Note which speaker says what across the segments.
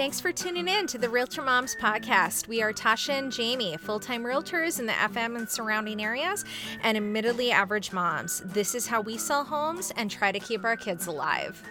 Speaker 1: Thanks for tuning in to the Realtor Moms podcast. We are Tasha and Jamie, full time realtors in the FM and surrounding areas, and admittedly average moms. This is how we sell homes and try to keep our kids alive.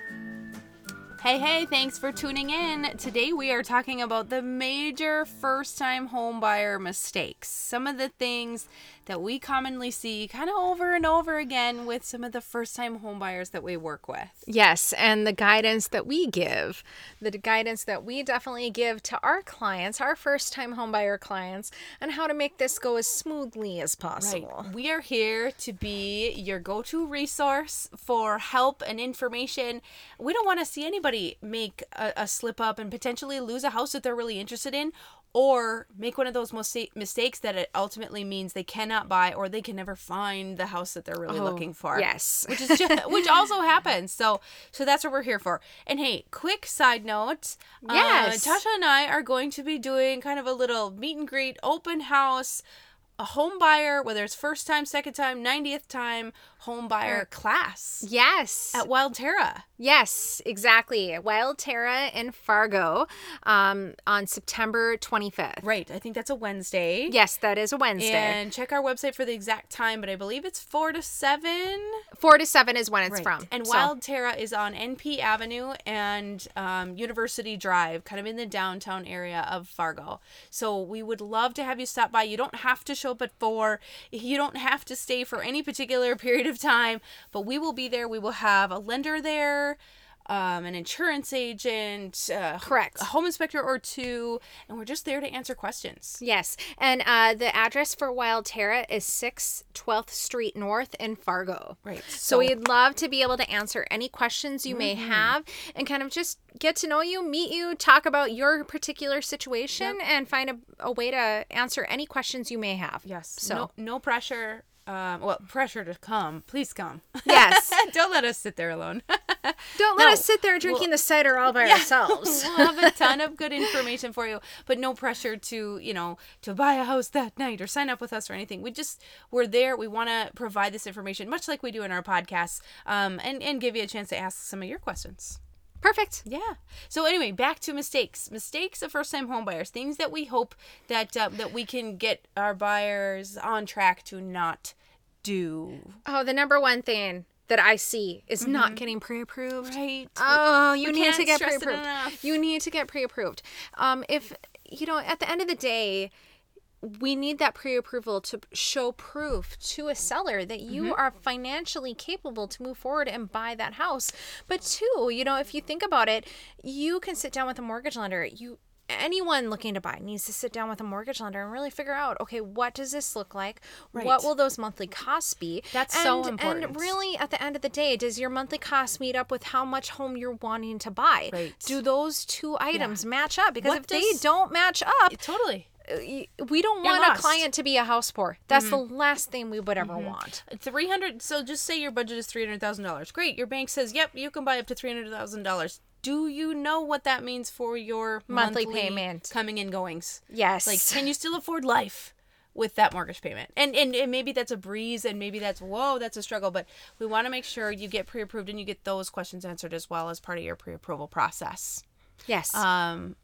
Speaker 2: Hey, hey, thanks for tuning in. Today we are talking about the major first time home buyer mistakes. Some of the things that we commonly see kind of over and over again with some of the first time homebuyers that we work with.
Speaker 1: Yes, and the guidance that we give, the guidance that we definitely give to our clients, our first time home buyer clients, and how to make this go as smoothly as possible.
Speaker 2: Right. We are here to be your go to resource for help and information. We don't want to see anybody make a, a slip up and potentially lose a house that they're really interested in or make one of those mistakes that it ultimately means they cannot buy or they can never find the house that they're really oh, looking for.
Speaker 1: Yes,
Speaker 2: which is just, which also happens. So so that's what we're here for. And hey, quick side note. Uh, yes, uh, Tasha and I are going to be doing kind of a little meet and greet open house a home buyer, whether it's first time, second time, 90th time home buyer class.
Speaker 1: Yes.
Speaker 2: At Wild Terra.
Speaker 1: Yes, exactly. Wild Terra in Fargo um, on September 25th.
Speaker 2: Right. I think that's a Wednesday.
Speaker 1: Yes, that is a Wednesday.
Speaker 2: And check our website for the exact time, but I believe it's 4 to 7.
Speaker 1: 4 to 7 is when it's right. from.
Speaker 2: And so. Wild Terra is on NP Avenue and um, University Drive, kind of in the downtown area of Fargo. So we would love to have you stop by. You don't have to show at 4. You don't have to stay for any particular period of time, but we will be there. We will have a lender there, um, an insurance agent, uh,
Speaker 1: correct,
Speaker 2: a home inspector or two, and we're just there to answer questions.
Speaker 1: Yes, and uh, the address for Wild Terra is Six Twelfth Street North in Fargo.
Speaker 2: Right.
Speaker 1: So, so, we'd love to be able to answer any questions you mm-hmm. may have, and kind of just get to know you, meet you, talk about your particular situation, yep. and find a, a way to answer any questions you may have.
Speaker 2: Yes. So no, no pressure um, well, pressure to come. Please come.
Speaker 1: Yes.
Speaker 2: Don't let us sit there alone.
Speaker 1: Don't let no, us sit there drinking we'll, the cider all by yeah, ourselves.
Speaker 2: we'll have a ton of good information for you, but no pressure to, you know, to buy a house that night or sign up with us or anything. We just, we're there. We want to provide this information, much like we do in our podcasts, um, and, and give you a chance to ask some of your questions.
Speaker 1: Perfect.
Speaker 2: Yeah. So anyway, back to mistakes. Mistakes of first-time home buyers. Things that we hope that uh, that we can get our buyers on track to not do.
Speaker 1: Oh, the number one thing that I see is mm-hmm. not getting pre-approved.
Speaker 2: Right.
Speaker 1: Oh, you we need to get pre-approved. You need to get pre-approved. Um, if you know, at the end of the day, we need that pre-approval to show proof to a seller that you mm-hmm. are financially capable to move forward and buy that house. But two, you know, if you think about it, you can sit down with a mortgage lender. You anyone looking to buy needs to sit down with a mortgage lender and really figure out okay what does this look like right. what will those monthly costs be
Speaker 2: that's
Speaker 1: and,
Speaker 2: so important
Speaker 1: and really at the end of the day does your monthly cost meet up with how much home you're wanting to buy
Speaker 2: right.
Speaker 1: do those two items yeah. match up because what if does... they don't match up
Speaker 2: totally
Speaker 1: we don't want a client to be a house poor. That's mm-hmm. the last thing we would ever mm-hmm. want.
Speaker 2: Three hundred. So just say your budget is three hundred thousand dollars. Great. Your bank says, "Yep, you can buy up to three hundred thousand dollars." do you know what that means for your monthly, monthly payment coming and goings?
Speaker 1: Yes.
Speaker 2: Like, can you still afford life? with that mortgage payment. And, and and maybe that's a breeze and maybe that's whoa, that's a struggle, but we want to make sure you get pre-approved and you get those questions answered as well as part of your pre-approval process.
Speaker 1: Yes.
Speaker 2: Um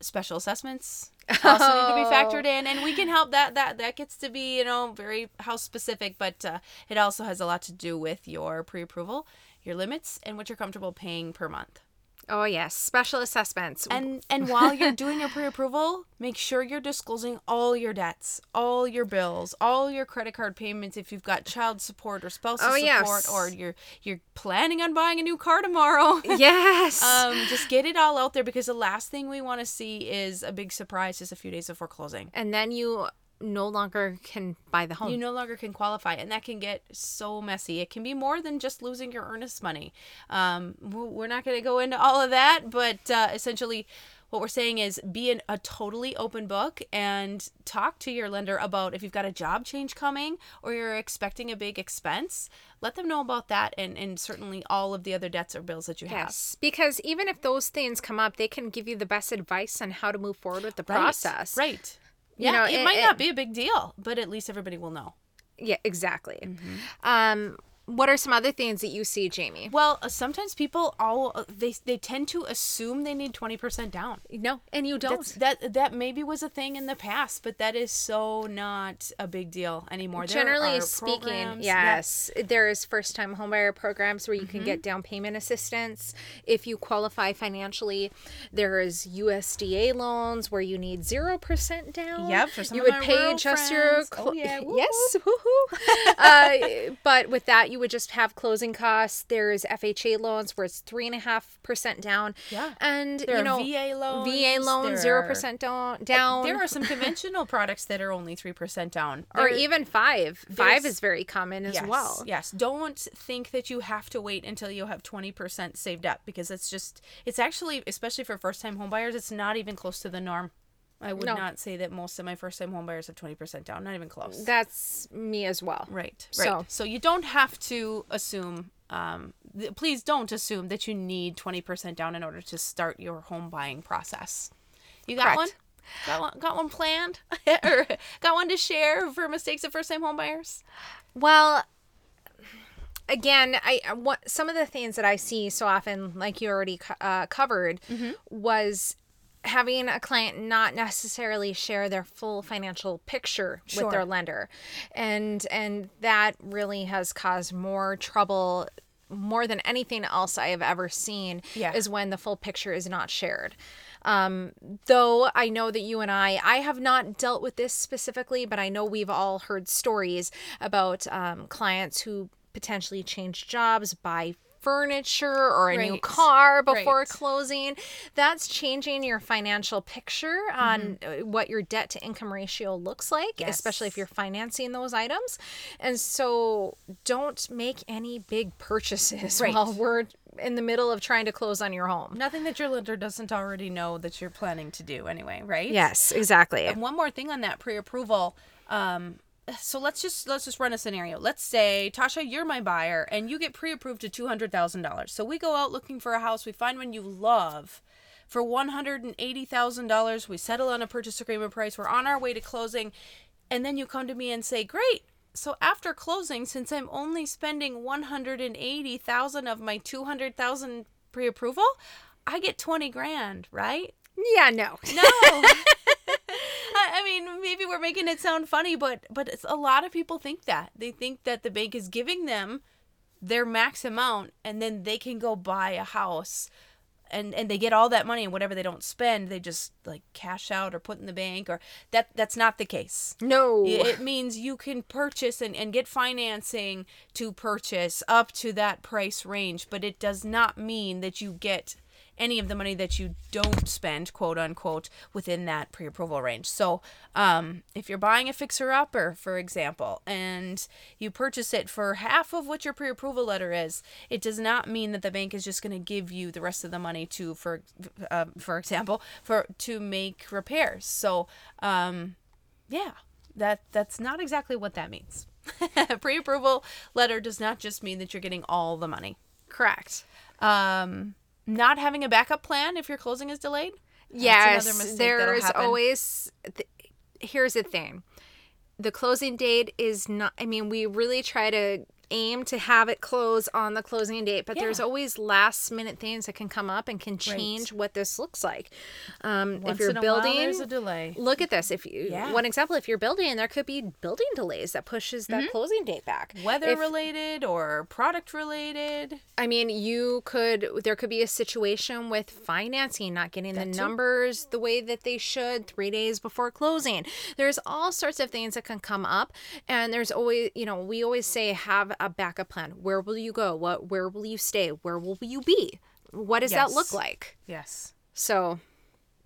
Speaker 2: special assessments also oh. need to be factored in and we can help that that that gets to be, you know, very house specific, but uh, it also has a lot to do with your pre-approval, your limits and what you're comfortable paying per month.
Speaker 1: Oh yes, special assessments.
Speaker 2: And and while you're doing your pre-approval, make sure you're disclosing all your debts, all your bills, all your credit card payments if you've got child support or spousal oh, support yes. or you're you're planning on buying a new car tomorrow.
Speaker 1: Yes.
Speaker 2: um just get it all out there because the last thing we want to see is a big surprise just a few days before closing.
Speaker 1: And then you no longer can buy the home.
Speaker 2: You no longer can qualify, and that can get so messy. It can be more than just losing your earnest money. Um, we're not going to go into all of that, but uh, essentially, what we're saying is be an, a totally open book and talk to your lender about if you've got a job change coming or you're expecting a big expense. Let them know about that and, and certainly all of the other debts or bills that you have. Yes,
Speaker 1: because even if those things come up, they can give you the best advice on how to move forward with the process.
Speaker 2: Right. Yeah, you know, it, it might it, not be a big deal, but at least everybody will know.
Speaker 1: Yeah, exactly. Mm-hmm. Um, what are some other things that you see, Jamie?
Speaker 2: Well, uh, sometimes people all uh, they they tend to assume they need 20% down.
Speaker 1: No, and you don't.
Speaker 2: That's, that that maybe was a thing in the past, but that is so not a big deal anymore.
Speaker 1: Generally speaking, yes, yeah. there's first-time homebuyer programs where you mm-hmm. can get down payment assistance if you qualify financially. There is USDA loans where you need 0% down.
Speaker 2: Yep, for some
Speaker 1: you would pay just friends. your cl- oh, yeah. yes, woohoo. uh, but with that you would just have closing costs. There's FHA loans where it's three and a half percent down.
Speaker 2: Yeah.
Speaker 1: And
Speaker 2: there
Speaker 1: you know
Speaker 2: VA loans.
Speaker 1: VA loans zero percent down down.
Speaker 2: There are some conventional products that are only three percent down.
Speaker 1: There, or even five. Five is very common as
Speaker 2: yes,
Speaker 1: well.
Speaker 2: Yes. Don't think that you have to wait until you have twenty percent saved up because it's just it's actually especially for first time homebuyers, it's not even close to the norm. I would no. not say that most of my first time homebuyers have 20% down, not even close.
Speaker 1: That's me as well.
Speaker 2: Right. Right. So, so you don't have to assume um, th- please don't assume that you need 20% down in order to start your home buying process. You got Correct. one? Got one got one planned? or got one to share for mistakes of first time homebuyers?
Speaker 1: Well, again, I what some of the things that I see so often, like you already uh, covered, mm-hmm. was having a client not necessarily share their full financial picture sure. with their lender and and that really has caused more trouble more than anything else I have ever seen yeah. is when the full picture is not shared. Um, though I know that you and I, I have not dealt with this specifically, but I know we've all heard stories about um, clients who potentially change jobs, buy furniture or a right. new car before right. closing. That's changing your financial picture on mm-hmm. Uh, what your debt to income ratio looks like, yes. especially if you're financing those items. And so don't make any big purchases right. while we're in the middle of trying to close on your home.
Speaker 2: Nothing that your lender doesn't already know that you're planning to do anyway, right?
Speaker 1: Yes, exactly.
Speaker 2: And one more thing on that pre-approval um, so let's just let's just run a scenario. Let's say Tasha, you're my buyer, and you get pre-approved to two hundred thousand dollars. So we go out looking for a house. We find one you love for one hundred and eighty thousand dollars. We settle on a purchase agreement price. We're on our way to closing, and then you come to me and say, "Great." So after closing, since I'm only spending one hundred and eighty thousand of my two hundred thousand pre-approval, I get twenty grand, right?
Speaker 1: Yeah, no,
Speaker 2: no. I mean, maybe we're making it sound funny, but but it's, a lot of people think that they think that the bank is giving them their max amount, and then they can go buy a house, and and they get all that money, and whatever they don't spend, they just like cash out or put in the bank, or that that's not the case.
Speaker 1: No,
Speaker 2: it, means you can purchase and and get financing to purchase up to that price range, but it does not mean that you get any of the money that you don't spend, quote unquote, within that pre approval range. So, um, if you're buying a fixer upper, for example, and you purchase it for half of what your pre approval letter is, it does not mean that the bank is just going to give you the rest of the money to, for, uh, for example, for to make repairs. So, um, yeah, that that's not exactly what that means. pre-approval letter does not just mean that you're getting all the money.
Speaker 1: Correct.
Speaker 2: Um, not having a backup plan if your closing is delayed.
Speaker 1: Yes, there's always. Th- here's the thing, the closing date is not. I mean, we really try to aim to have it close on the closing date, but yeah. there's always last minute things that can come up and can change right. what this looks like. Um, if you're building, while,
Speaker 2: there's a delay.
Speaker 1: Look at this. If you yeah. one example, if you're building, there could be building delays that pushes that mm-hmm. closing date back.
Speaker 2: Weather if, related or product related.
Speaker 1: I mean, you could. There could be a situation with financing not getting that the too. numbers the way that they should three days before closing. There's all sorts of things that can come up, and there's always, you know, we always say have a backup plan. Where will you go? What where will you stay? Where will you be? What does yes. that look like?
Speaker 2: Yes.
Speaker 1: So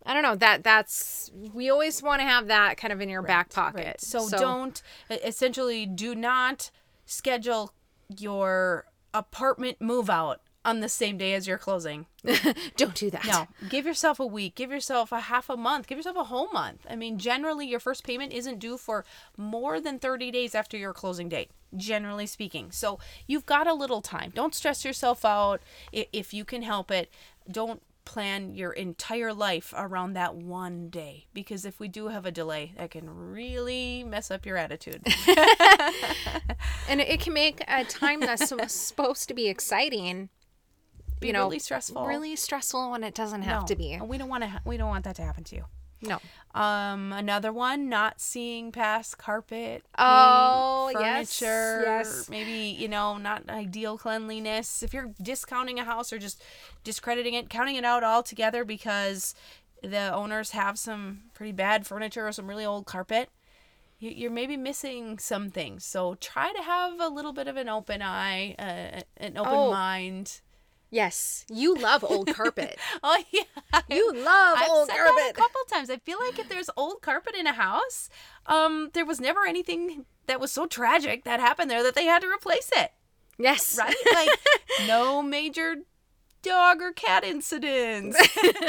Speaker 1: I don't know that that's we always want to have that kind of in your right, back pocket. Right.
Speaker 2: So, so don't essentially do not schedule your apartment move out on the same day as your closing.
Speaker 1: Don't do that.
Speaker 2: No. Give yourself a week. Give yourself a half a month. Give yourself a whole month. I mean, generally, your first payment isn't due for more than 30 days after your closing date, generally speaking. So you've got a little time. Don't stress yourself out if you can help it. Don't plan your entire life around that one day because if we do have a delay, that can really mess up your attitude.
Speaker 1: and it can make a time that's supposed to be exciting
Speaker 2: be you know, really stressful.
Speaker 1: Really stressful when it doesn't have no, to be.
Speaker 2: We don't want to. We don't want that to happen to you.
Speaker 1: No.
Speaker 2: Um, another one, not seeing past carpet.
Speaker 1: Oh,
Speaker 2: furniture,
Speaker 1: yes, yes.
Speaker 2: Maybe you know, not ideal cleanliness. If you're discounting a house or just discrediting it, counting it out altogether because the owners have some pretty bad furniture or some really old carpet, you're maybe missing some things. So try to have a little bit of an open eye, uh, an open oh. mind
Speaker 1: Yes, you love old carpet.
Speaker 2: oh yeah,
Speaker 1: you love
Speaker 2: I've
Speaker 1: old
Speaker 2: said
Speaker 1: carpet.
Speaker 2: That a couple times. I feel like if there's old carpet in a house, um, there was never anything that was so tragic that happened there that they had to replace it.
Speaker 1: Yes,
Speaker 2: right. Like no major dog or cat incidents,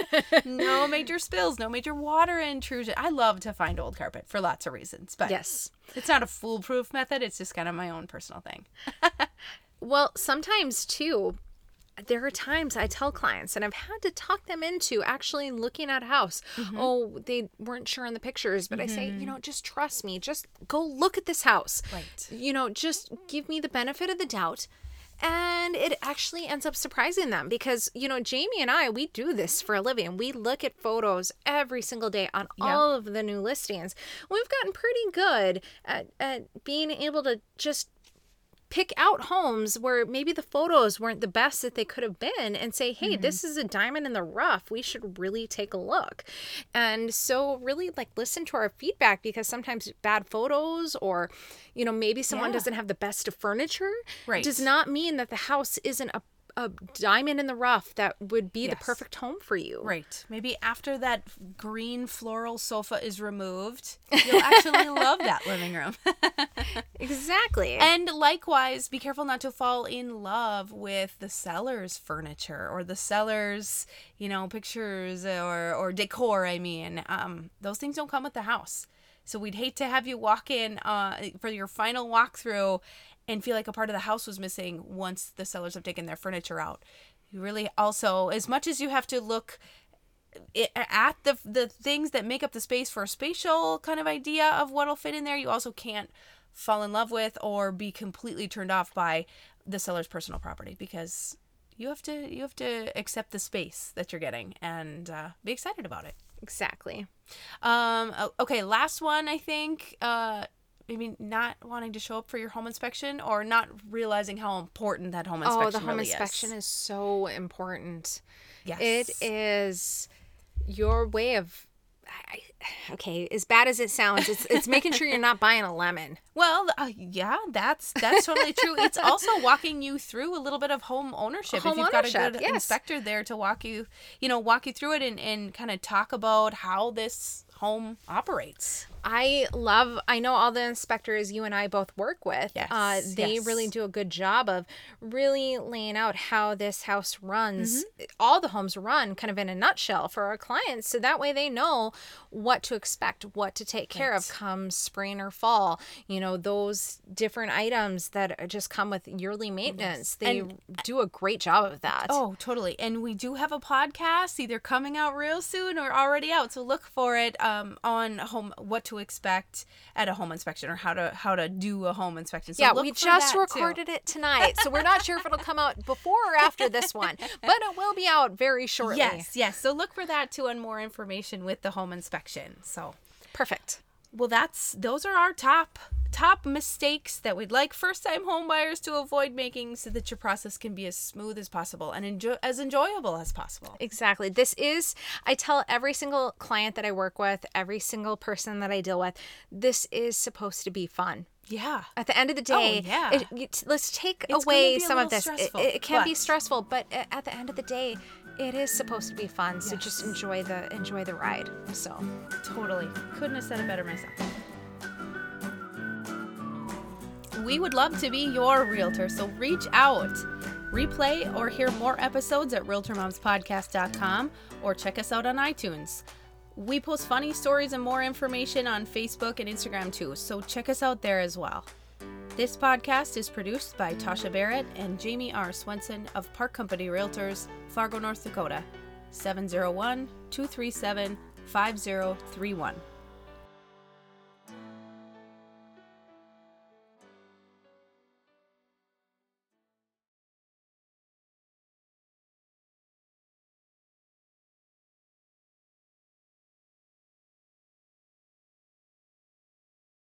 Speaker 2: no major spills, no major water intrusion. I love to find old carpet for lots of reasons, but
Speaker 1: yes,
Speaker 2: it's not a foolproof method. It's just kind of my own personal thing.
Speaker 1: well, sometimes too there are times I tell clients, and I've had to talk them into actually looking at a house. Mm-hmm. Oh, they weren't sure in the pictures, but mm-hmm. I say, you mm-hmm. know, just trust me. Just go look at this house.
Speaker 2: Right.
Speaker 1: You know, just give me the benefit of the doubt. And it actually ends up surprising them because, you know, Jamie and I, we do this for a living. We look at photos every single day on all of the new listings. We've gotten pretty good at, at being able to just pick out homes where maybe the photos weren't the best that they could have been and say, hey, mm-hmm. this is a diamond in the rough. We should really take a look. And so, really, like, listen to our feedback because sometimes bad photos or, you know, maybe someone yeah. doesn't have the best of furniture
Speaker 2: right.
Speaker 1: does not mean that the house isn't a a diamond in the rough that would be yes. the perfect home for you.
Speaker 2: Right. Maybe after that green floral sofa is removed, you'll actually love that living room.
Speaker 1: exactly.
Speaker 2: And likewise, be careful not to fall in love with the seller's furniture or the seller's, you know, pictures or or decor, I mean. Um those things don't come with the house. So we'd hate to have you walk in uh, for your final walkthrough and feel like a part of the house was missing once the sellers have taken their furniture out. You really also, as much as you have to look at the the things that make up the space for a spatial kind of idea of what'll fit in there, you also can't fall in love with or be completely turned off by the seller's personal property because you have to you have to accept the space that you're getting and uh, be excited about it.
Speaker 1: Exactly.
Speaker 2: Um. Okay. Last one. I think. Uh maybe not wanting to show up for your home inspection or not realizing how important that home inspection is.
Speaker 1: Oh, the home
Speaker 2: really
Speaker 1: inspection
Speaker 2: is.
Speaker 1: is so important.
Speaker 2: Yes.
Speaker 1: It is your way of I, okay, as bad as it sounds, it's it's making sure you're not buying a lemon.
Speaker 2: Well, uh, yeah, that's that's totally true. It's also walking you through a little bit of home ownership.
Speaker 1: Home
Speaker 2: if you've
Speaker 1: ownership,
Speaker 2: got a good
Speaker 1: yes.
Speaker 2: inspector there to walk you, you know, walk you through it and, and kind of talk about how this home operates.
Speaker 1: I love, I know all the inspectors you and I both work with.
Speaker 2: Yes.
Speaker 1: Uh, they
Speaker 2: yes.
Speaker 1: really do a good job of really laying out how this house runs. Mm-hmm. All the homes run kind of in a nutshell for our clients. So that way they know what to expect, what to take care right. of come spring or fall. You know, those different items that just come with yearly maintenance. Yes. They and, do a great job of that.
Speaker 2: Oh, totally. And we do have a podcast either coming out real soon or already out. So look for it um, on home, what to expect at a home inspection or how to how to do a home inspection. So
Speaker 1: yeah, we just recorded
Speaker 2: too.
Speaker 1: it tonight, so we're not sure if it'll come out before or after this one, but it will be out very shortly.
Speaker 2: Yes, yes. So look for that too and more information with the home inspection. So
Speaker 1: perfect.
Speaker 2: Well, that's those are our top top mistakes that we'd like first time homebuyers to avoid making so that your process can be as smooth as possible and enjoy as enjoyable as possible.
Speaker 1: Exactly. This is I tell every single client that I work with, every single person that I deal with, this is supposed to be fun.
Speaker 2: Yeah.
Speaker 1: At the end of the day,
Speaker 2: oh, yeah.
Speaker 1: It, it, let's take
Speaker 2: it's
Speaker 1: away some of this.
Speaker 2: It,
Speaker 1: it, can but... be stressful, but at the end of the day, it is supposed to be fun. Yes. So just enjoy the enjoy the ride. So
Speaker 2: totally couldn't have said it better myself we would love to be your realtor, so reach out. Replay or hear more episodes at RealtorMomsPodcast.com or check us out on iTunes. We post funny stories and more information on Facebook and Instagram too, so check us out there as well. This podcast is produced by Tasha Barrett and Jamie R. Swenson of Park Company Realtors, Fargo, North Dakota. 701 237 5031.